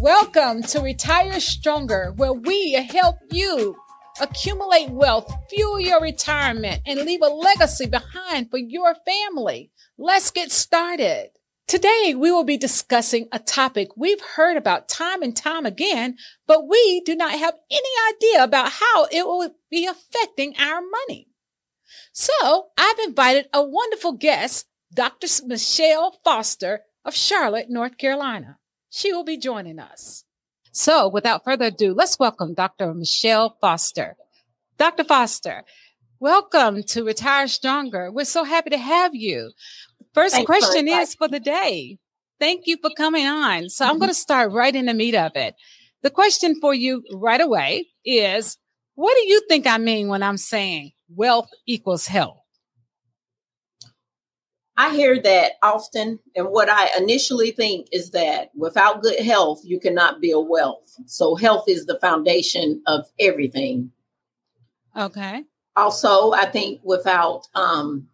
Welcome to Retire Stronger, where we help you accumulate wealth, fuel your retirement, and leave a legacy behind for your family. Let's get started. Today, we will be discussing a topic we've heard about time and time again, but we do not have any idea about how it will be affecting our money. So I've invited a wonderful guest, Dr. Michelle Foster of Charlotte, North Carolina. She will be joining us. So without further ado, let's welcome Dr. Michelle Foster. Dr. Foster, welcome to Retire Stronger. We're so happy to have you. First Thanks question for is for the day. Thank you for coming on. So mm-hmm. I'm going to start right in the meat of it. The question for you right away is, what do you think I mean when I'm saying wealth equals health? I hear that often. And what I initially think is that without good health, you cannot build wealth. So, health is the foundation of everything. Okay. Also, I think without um,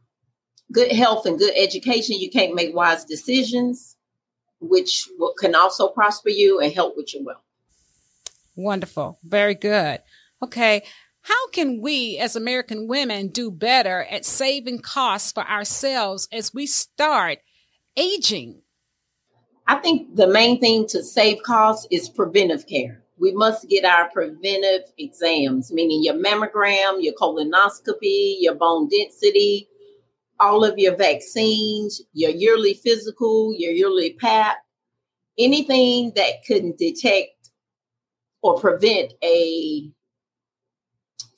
good health and good education, you can't make wise decisions, which can also prosper you and help with your wealth. Wonderful. Very good. Okay. How can we as American women do better at saving costs for ourselves as we start aging? I think the main thing to save costs is preventive care. We must get our preventive exams, meaning your mammogram, your colonoscopy, your bone density, all of your vaccines, your yearly physical, your yearly PAP, anything that can detect or prevent a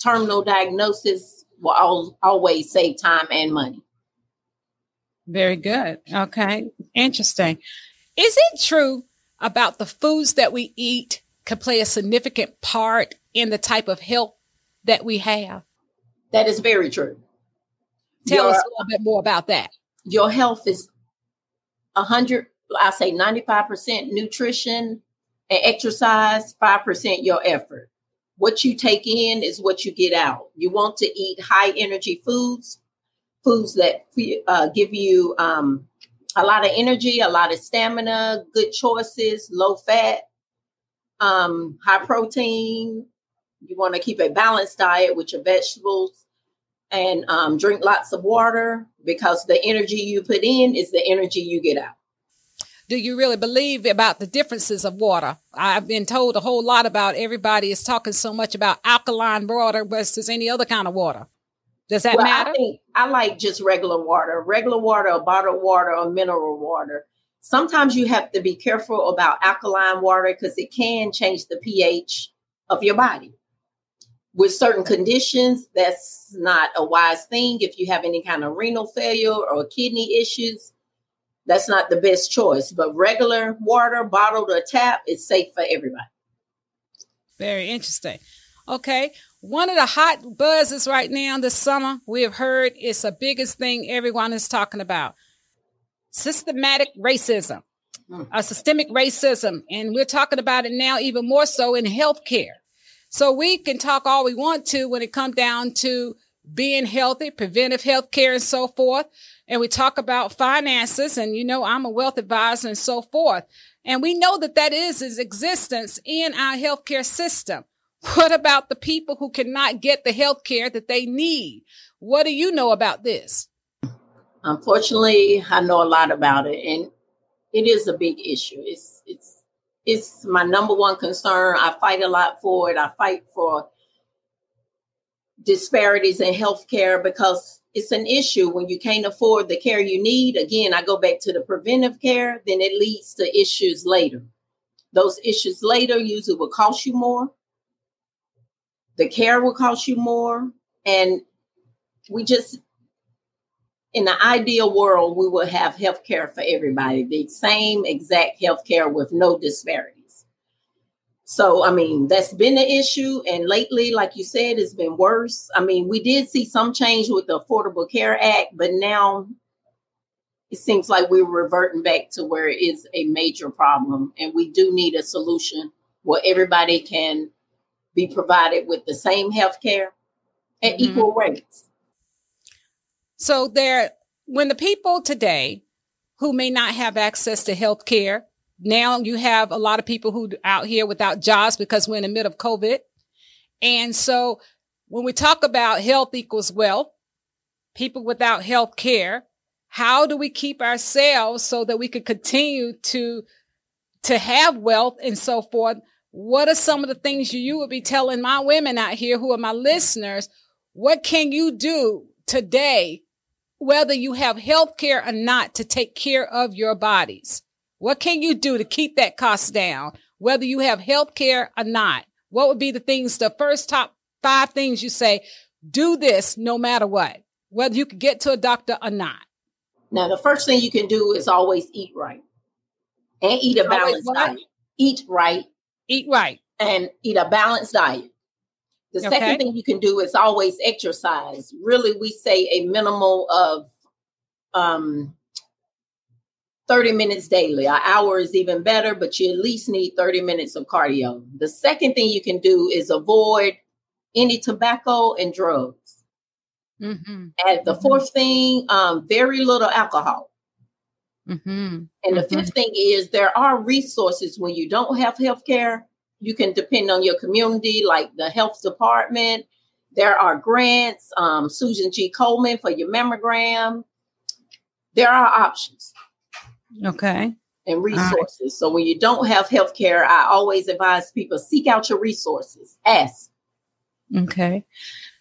terminal diagnosis will al- always save time and money. Very good. Okay. Interesting. Is it true about the foods that we eat could play a significant part in the type of health that we have? That is very true. Tell your, us a little bit more about that. Your health is a hundred, I say 95% nutrition and exercise, 5% your effort what you take in is what you get out. You want to eat high energy foods, foods that uh, give you um, a lot of energy, a lot of stamina, good choices, low fat, um, high protein. You want to keep a balanced diet with your vegetables and um, drink lots of water because the energy you put in is the energy you get out do you really believe about the differences of water? I've been told a whole lot about everybody is talking so much about alkaline water versus any other kind of water. Does that well, matter? I, think I like just regular water, regular water, or bottled water, or mineral water. Sometimes you have to be careful about alkaline water because it can change the pH of your body. With certain conditions, that's not a wise thing. If you have any kind of renal failure or kidney issues, that's not the best choice. But regular water, bottled or tap, is safe for everybody. Very interesting. Okay. One of the hot buzzes right now this summer, we have heard is the biggest thing everyone is talking about systematic racism, mm. a systemic racism. And we're talking about it now even more so in healthcare. So we can talk all we want to when it comes down to being healthy, preventive health care and so forth and we talk about finances and you know i'm a wealth advisor and so forth. And we know that that is its existence in our healthcare system. What about the people who cannot get the health care that they need? What do you know about this? Unfortunately i know a lot about it and it is a big issue. It's it's it's my number one concern. I fight a lot for it. I fight for disparities in healthcare because it's an issue when you can't afford the care you need. Again, I go back to the preventive care, then it leads to issues later. Those issues later usually will cost you more. The care will cost you more. And we just, in the ideal world, we will have health care for everybody, the same exact health care with no disparity. So, I mean, that's been an issue. And lately, like you said, it's been worse. I mean, we did see some change with the Affordable Care Act, but now it seems like we're reverting back to where it is a major problem. And we do need a solution where everybody can be provided with the same health care at mm-hmm. equal rates. So, there, when the people today who may not have access to health care, now you have a lot of people who out here without jobs because we're in the middle of COVID. And so when we talk about health equals wealth, people without health care, how do we keep ourselves so that we could continue to to have wealth and so forth? What are some of the things you would be telling my women out here who are my listeners? What can you do today, whether you have health care or not, to take care of your bodies? What can you do to keep that cost down, whether you have health care or not? What would be the things, the first top five things you say, do this no matter what, whether you can get to a doctor or not? Now, the first thing you can do is always eat right and eat a balanced diet. Eat right. Eat right. And eat a balanced diet. The okay. second thing you can do is always exercise. Really, we say a minimal of um, 30 minutes daily. An hour is even better, but you at least need 30 minutes of cardio. The second thing you can do is avoid any tobacco and drugs. Mm-hmm. And the mm-hmm. fourth thing, um, very little alcohol. Mm-hmm. And the fifth mm-hmm. thing is there are resources when you don't have health care. You can depend on your community, like the health department. There are grants, um, Susan G. Komen for your mammogram. There are options. Okay. And resources. Right. So when you don't have health care, I always advise people seek out your resources. Ask. Okay.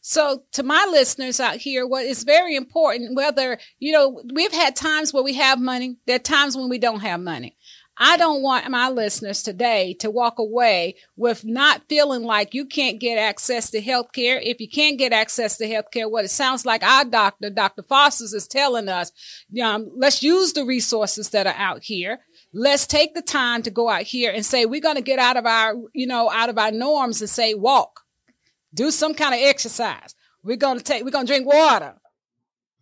So to my listeners out here, what is very important, whether, you know, we've had times where we have money, there are times when we don't have money. I don't want my listeners today to walk away with not feeling like you can't get access to health care. If you can't get access to health care, what it sounds like our doctor, Dr. Foster's is telling us, um, let's use the resources that are out here. Let's take the time to go out here and say, we're going to get out of our, you know, out of our norms and say, walk, do some kind of exercise. We're going to take, we're going to drink water.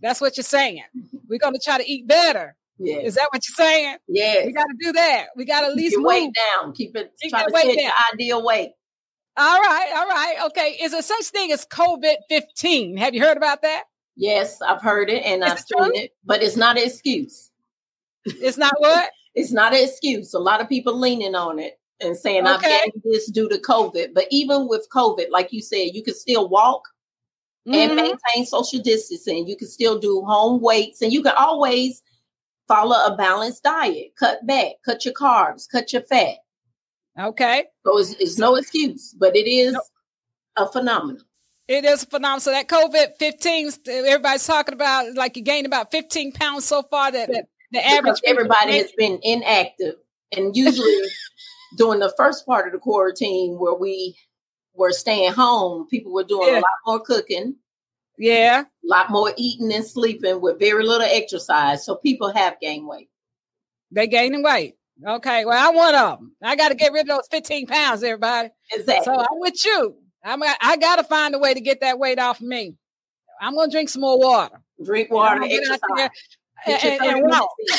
That's what you're saying. We're going to try to eat better. Yeah. Is that what you're saying? Yeah. We got to do that. We got to at least Keep weight down. Keep it. Keep try to weight down. your ideal weight. All right. All right. Okay. Is there such thing as COVID fifteen? Have you heard about that? Yes, I've heard it and Is I've it seen true? it, but it's not an excuse. It's not what? it's not an excuse. A lot of people leaning on it and saying okay. I've gotten this due to COVID. But even with COVID, like you said, you can still walk mm-hmm. and maintain social distancing. You can still do home weights, and you can always follow a balanced diet, cut back, cut your carbs, cut your fat. Okay. So it's, it's no excuse, but it is a phenomenon. It is a phenomenon. So that COVID 15, everybody's talking about like you gained about 15 pounds so far that, that the average. everybody has been inactive. And usually during the first part of the quarantine where we were staying home, people were doing yeah. a lot more cooking. Yeah. A lot more eating and sleeping with very little exercise. So people have gained weight. They gaining weight. Okay. Well, I'm one of them. I got to get rid of those 15 pounds, everybody. Exactly. So I'm with you. I'm, I got to find a way to get that weight off of me. I'm going to drink some more water. Drink water, exercise. And, and, and walk.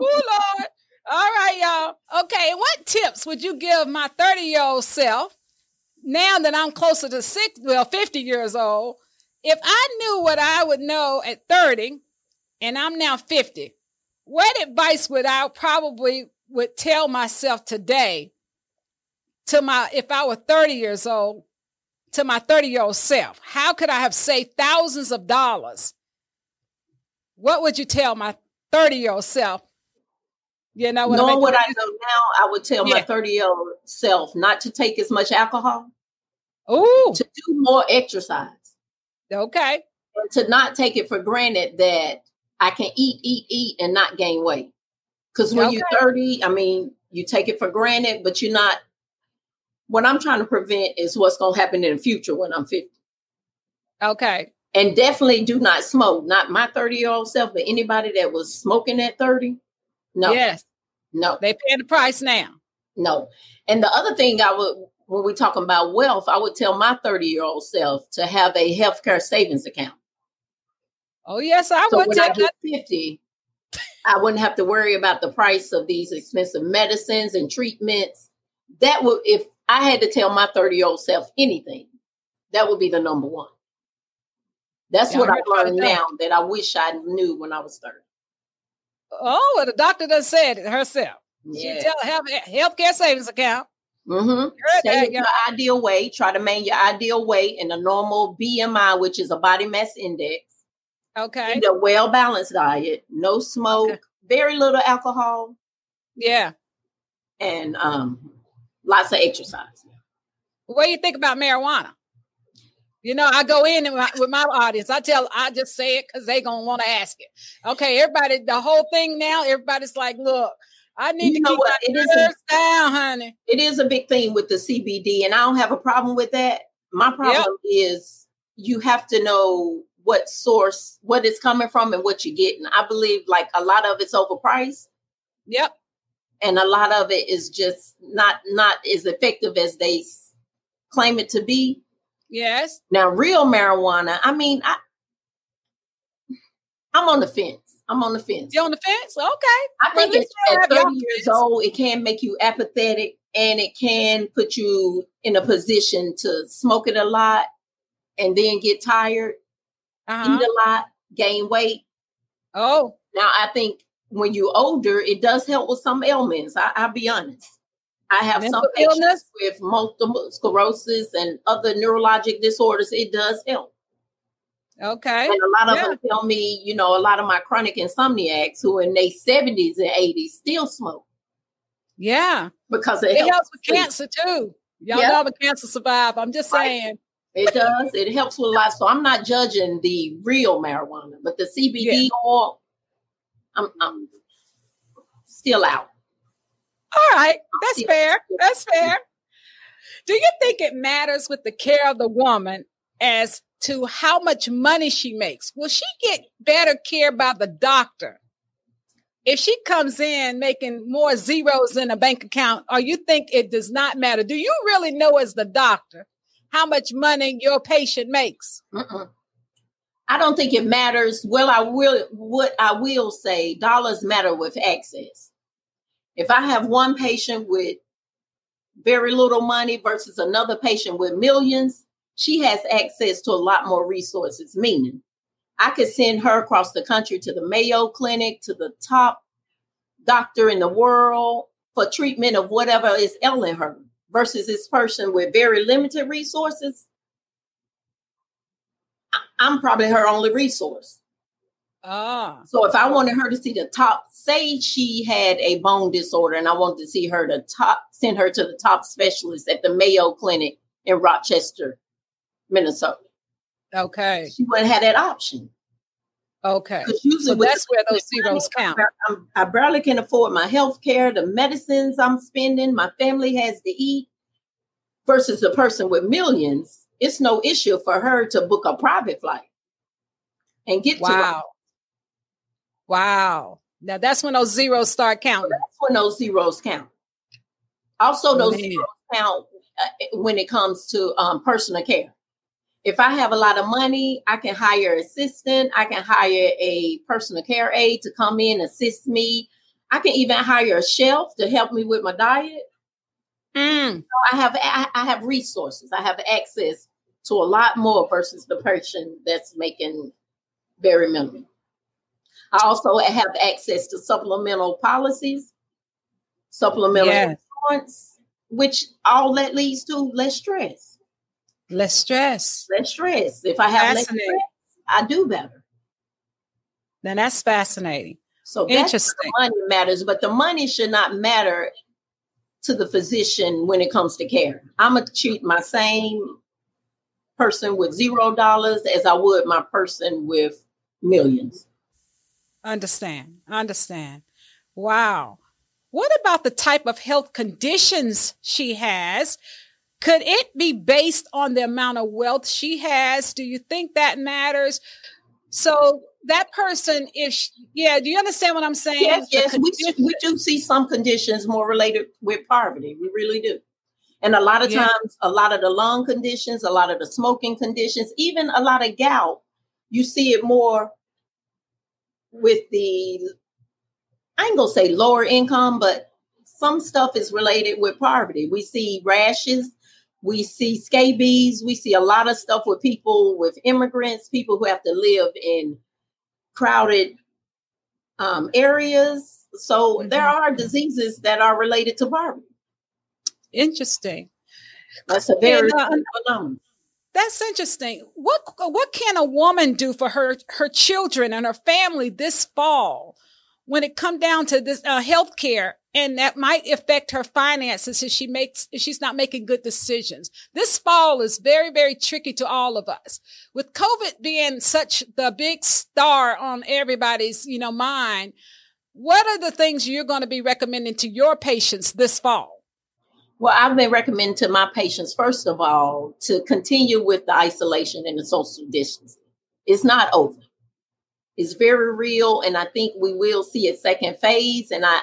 oh, Lord. All right, y'all. Okay. What tips would you give my 30 year old self now that I'm closer to six, well, 50 years old, if I knew what I would know at 30 and I'm now 50, what advice would I probably would tell myself today to my, if I were 30 years old, to my 30 year old self? How could I have saved thousands of dollars? What would you tell my 30 year old self you know what Knowing I what I know now, I would tell yeah. my 30 year old self not to take as much alcohol. Oh, to do more exercise. Okay. And to not take it for granted that I can eat, eat, eat, and not gain weight. Because when okay. you're 30, I mean, you take it for granted, but you're not. What I'm trying to prevent is what's going to happen in the future when I'm 50. Okay. And definitely do not smoke. Not my 30 year old self, but anybody that was smoking at 30 no. Yes. No. They pay the price now. No. And the other thing I would, when we're talking about wealth, I would tell my 30 year old self to have a healthcare savings account. Oh, yes, I so would when I get 50, I wouldn't have to worry about the price of these expensive medicines and treatments. That would, if I had to tell my 30 year old self anything, that would be the number one. That's yeah, what I've learned now that I wish I knew when I was 30. Oh, well, the doctor done said it herself. Yeah. She tell have healthcare savings account. Mm-hmm. Stay your ideal weight. Try to maintain your ideal weight in a normal BMI, which is a body mass index. Okay. Eat a well balanced diet. No smoke. Okay. Very little alcohol. Yeah. And um, lots of exercise. What do you think about marijuana? You know, I go in with my audience. I tell, I just say it because they gonna want to ask it. Okay, everybody, the whole thing now, everybody's like, look, I need you to keep what? my nerves down, honey. It is a big thing with the CBD, and I don't have a problem with that. My problem yep. is you have to know what source, what it's coming from, and what you're getting. I believe like a lot of it's overpriced. Yep. And a lot of it is just not not as effective as they claim it to be. Yes. Now, real marijuana, I mean, I, I'm on the fence. I'm on the fence. You're on the fence? Okay. I think well, at 30 years old, it can make you apathetic and it can put you in a position to smoke it a lot and then get tired, uh-huh. eat a lot, gain weight. Oh. Now, I think when you're older, it does help with some ailments. I, will be honest. I have Mental some illness with multiple sclerosis and other neurologic disorders. It does help. Okay. And a lot of yeah. them tell me, you know, a lot of my chronic insomniacs who in their 70s and 80s still smoke. Yeah. Because it, it helps, helps with sleep. cancer too. Y'all know the cancer survive. I'm just right. saying. It does. It helps with a lot. So I'm not judging the real marijuana, but the CBD yeah. oil, I'm, I'm still out. All right, that's fair. That's fair. Do you think it matters with the care of the woman as to how much money she makes? Will she get better care by the doctor if she comes in making more zeros in a bank account, or you think it does not matter? Do you really know as the doctor how much money your patient makes? Mm-mm. I don't think it matters. Well, I will. What I will say, dollars matter with access. If I have one patient with very little money versus another patient with millions, she has access to a lot more resources. Meaning, I could send her across the country to the Mayo Clinic, to the top doctor in the world for treatment of whatever is ailing her, versus this person with very limited resources. I'm probably her only resource. Ah. So if I wanted her to see the top, say she had a bone disorder and I wanted to see her to top, send her to the top specialist at the Mayo Clinic in Rochester, Minnesota. Okay. She wouldn't have that option. Okay. Usually so that's where those zeros count. I barely can afford my health care, the medicines I'm spending, my family has to eat, versus a person with millions. It's no issue for her to book a private flight and get wow. to Wow. Now that's when those zeros start counting. That's when those zeros count. Also, those Man. zeros count uh, when it comes to um, personal care. If I have a lot of money, I can hire an assistant. I can hire a personal care aide to come in assist me. I can even hire a chef to help me with my diet. Mm. So I have I have resources. I have access to a lot more versus the person that's making very minimal. I also have access to supplemental policies, supplemental yes. insurance, which all that leads to less stress. Less stress. Less stress. If I have less stress, I do better. Then that's fascinating. So interesting. money matters, but the money should not matter to the physician when it comes to care. I'm gonna treat my same person with zero dollars as I would my person with millions. Understand. Understand. Wow. What about the type of health conditions she has? Could it be based on the amount of wealth she has? Do you think that matters? So that person, if she, yeah, do you understand what I'm saying? Yes, yes. We, we do see some conditions more related with poverty. We really do. And a lot of yeah. times, a lot of the lung conditions, a lot of the smoking conditions, even a lot of gout, you see it more with the I ain't gonna say lower income, but some stuff is related with poverty. We see rashes, we see scabies, we see a lot of stuff with people with immigrants, people who have to live in crowded um, areas. So mm-hmm. there are diseases that are related to barbering. Interesting. That's a very and, uh, phenomenon. That's interesting. What what can a woman do for her her children and her family this fall when it come down to this uh, health care and that might affect her finances if she makes if she's not making good decisions. This fall is very very tricky to all of us. With COVID being such the big star on everybody's, you know, mind, what are the things you're going to be recommending to your patients this fall? Well, I've been recommending to my patients, first of all, to continue with the isolation and the social distancing. It's not over. It's very real, and I think we will see a second phase. And I,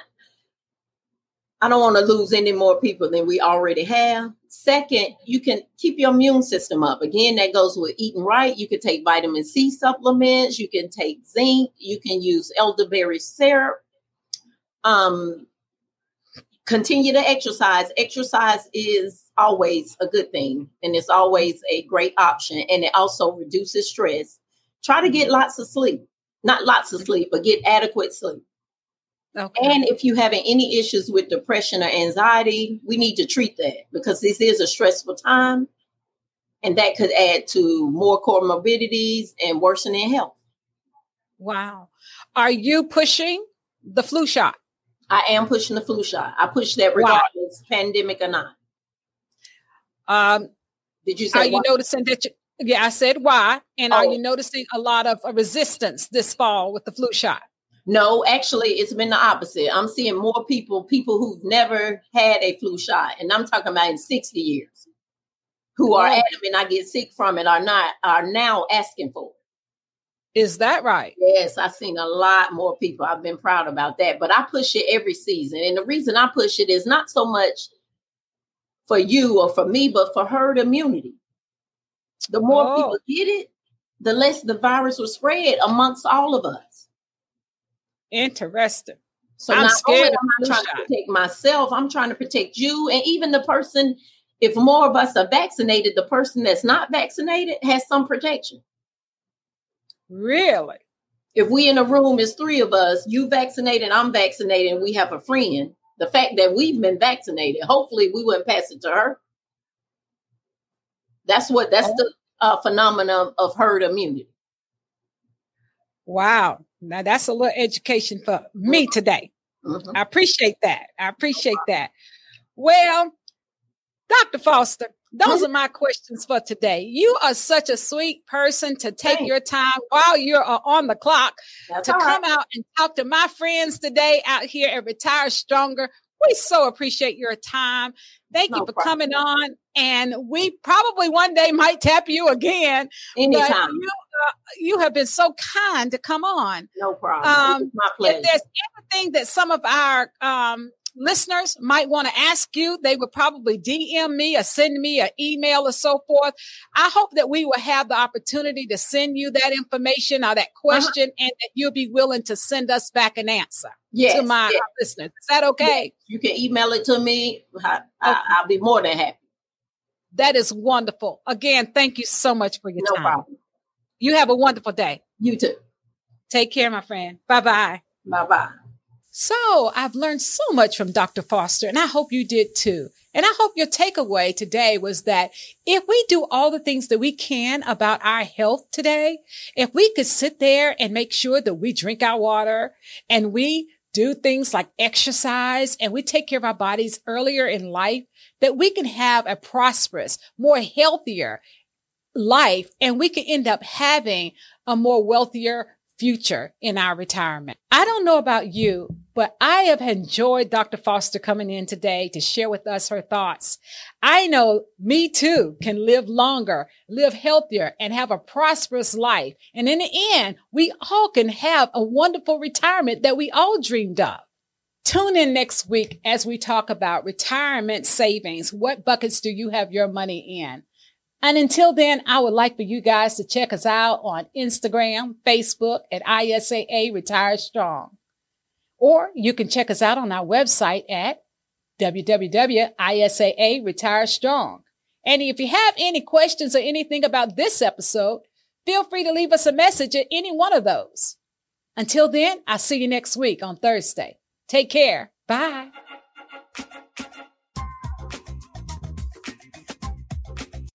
I don't want to lose any more people than we already have. Second, you can keep your immune system up. Again, that goes with eating right. You can take vitamin C supplements. You can take zinc. You can use elderberry syrup. Um, continue to exercise. Exercise is always a good thing and it's always a great option. And it also reduces stress. Try to get mm-hmm. lots of sleep. Not lots of sleep, but get adequate sleep. Okay. And if you're having any issues with depression or anxiety, we need to treat that because this is a stressful time and that could add to more comorbidities and worsening health. Wow. Are you pushing the flu shot? I am pushing the flu shot. I push that regardless, wow. pandemic or not. Um, Did you say? Are why? you noticing that? You, yeah, I said why. And oh. are you noticing a lot of resistance this fall with the flu shot? No, actually, it's been the opposite. I'm seeing more people, people who've never had a flu shot, and I'm talking about in 60 years, who are adamant I get sick from it, are not are now asking for it. Is that right? Yes, I've seen a lot more people. I've been proud about that. But I push it every season. And the reason I push it is not so much for you or for me, but for herd immunity. The more oh. people get it, the less the virus will spread amongst all of us. Interesting. So I'm not only am I trying shot. to protect myself, I'm trying to protect you and even the person. If more of us are vaccinated, the person that's not vaccinated has some protection. Really? If we in a room is three of us, you vaccinated, I'm vaccinated, and we have a friend, the fact that we've been vaccinated, hopefully we wouldn't pass it to her. That's what that's oh. the uh, phenomenon of herd immunity. Wow. Now that's a little education for me mm-hmm. today. Mm-hmm. I appreciate that. I appreciate that. Well, Dr. Foster, those are my questions for today. You are such a sweet person to take Thanks. your time while you're on the clock That's to come right. out and talk to my friends today out here at Retire Stronger. We so appreciate your time. Thank no you for problem. coming on. And we probably one day might tap you again. Anytime. You, uh, you, have been so kind to come on. No problem. Um, my pleasure. If there's anything that some of our um, listeners might want to ask you, they would probably DM me or send me an email or so forth. I hope that we will have the opportunity to send you that information or that uh-huh. question uh-huh. and that you'll be willing to send us back an answer yes, to my yes. listeners. Is that okay? You can email it to me. I, will be more than happy. That is wonderful. Again, thank you so much for your no time. Problem. You have a wonderful day. You too. Take care, my friend. Bye bye. Bye bye. So I've learned so much from Dr. Foster, and I hope you did too. And I hope your takeaway today was that if we do all the things that we can about our health today, if we could sit there and make sure that we drink our water and we do things like exercise and we take care of our bodies earlier in life, that we can have a prosperous, more healthier life and we can end up having a more wealthier, future in our retirement. I don't know about you, but I have enjoyed Dr. Foster coming in today to share with us her thoughts. I know me too can live longer, live healthier, and have a prosperous life. And in the end, we all can have a wonderful retirement that we all dreamed of. Tune in next week as we talk about retirement savings. What buckets do you have your money in? And until then, I would like for you guys to check us out on Instagram, Facebook at ISAA Retire Strong. Or you can check us out on our website at www.isaa Retire Strong. And if you have any questions or anything about this episode, feel free to leave us a message at any one of those. Until then, I'll see you next week on Thursday. Take care. Bye.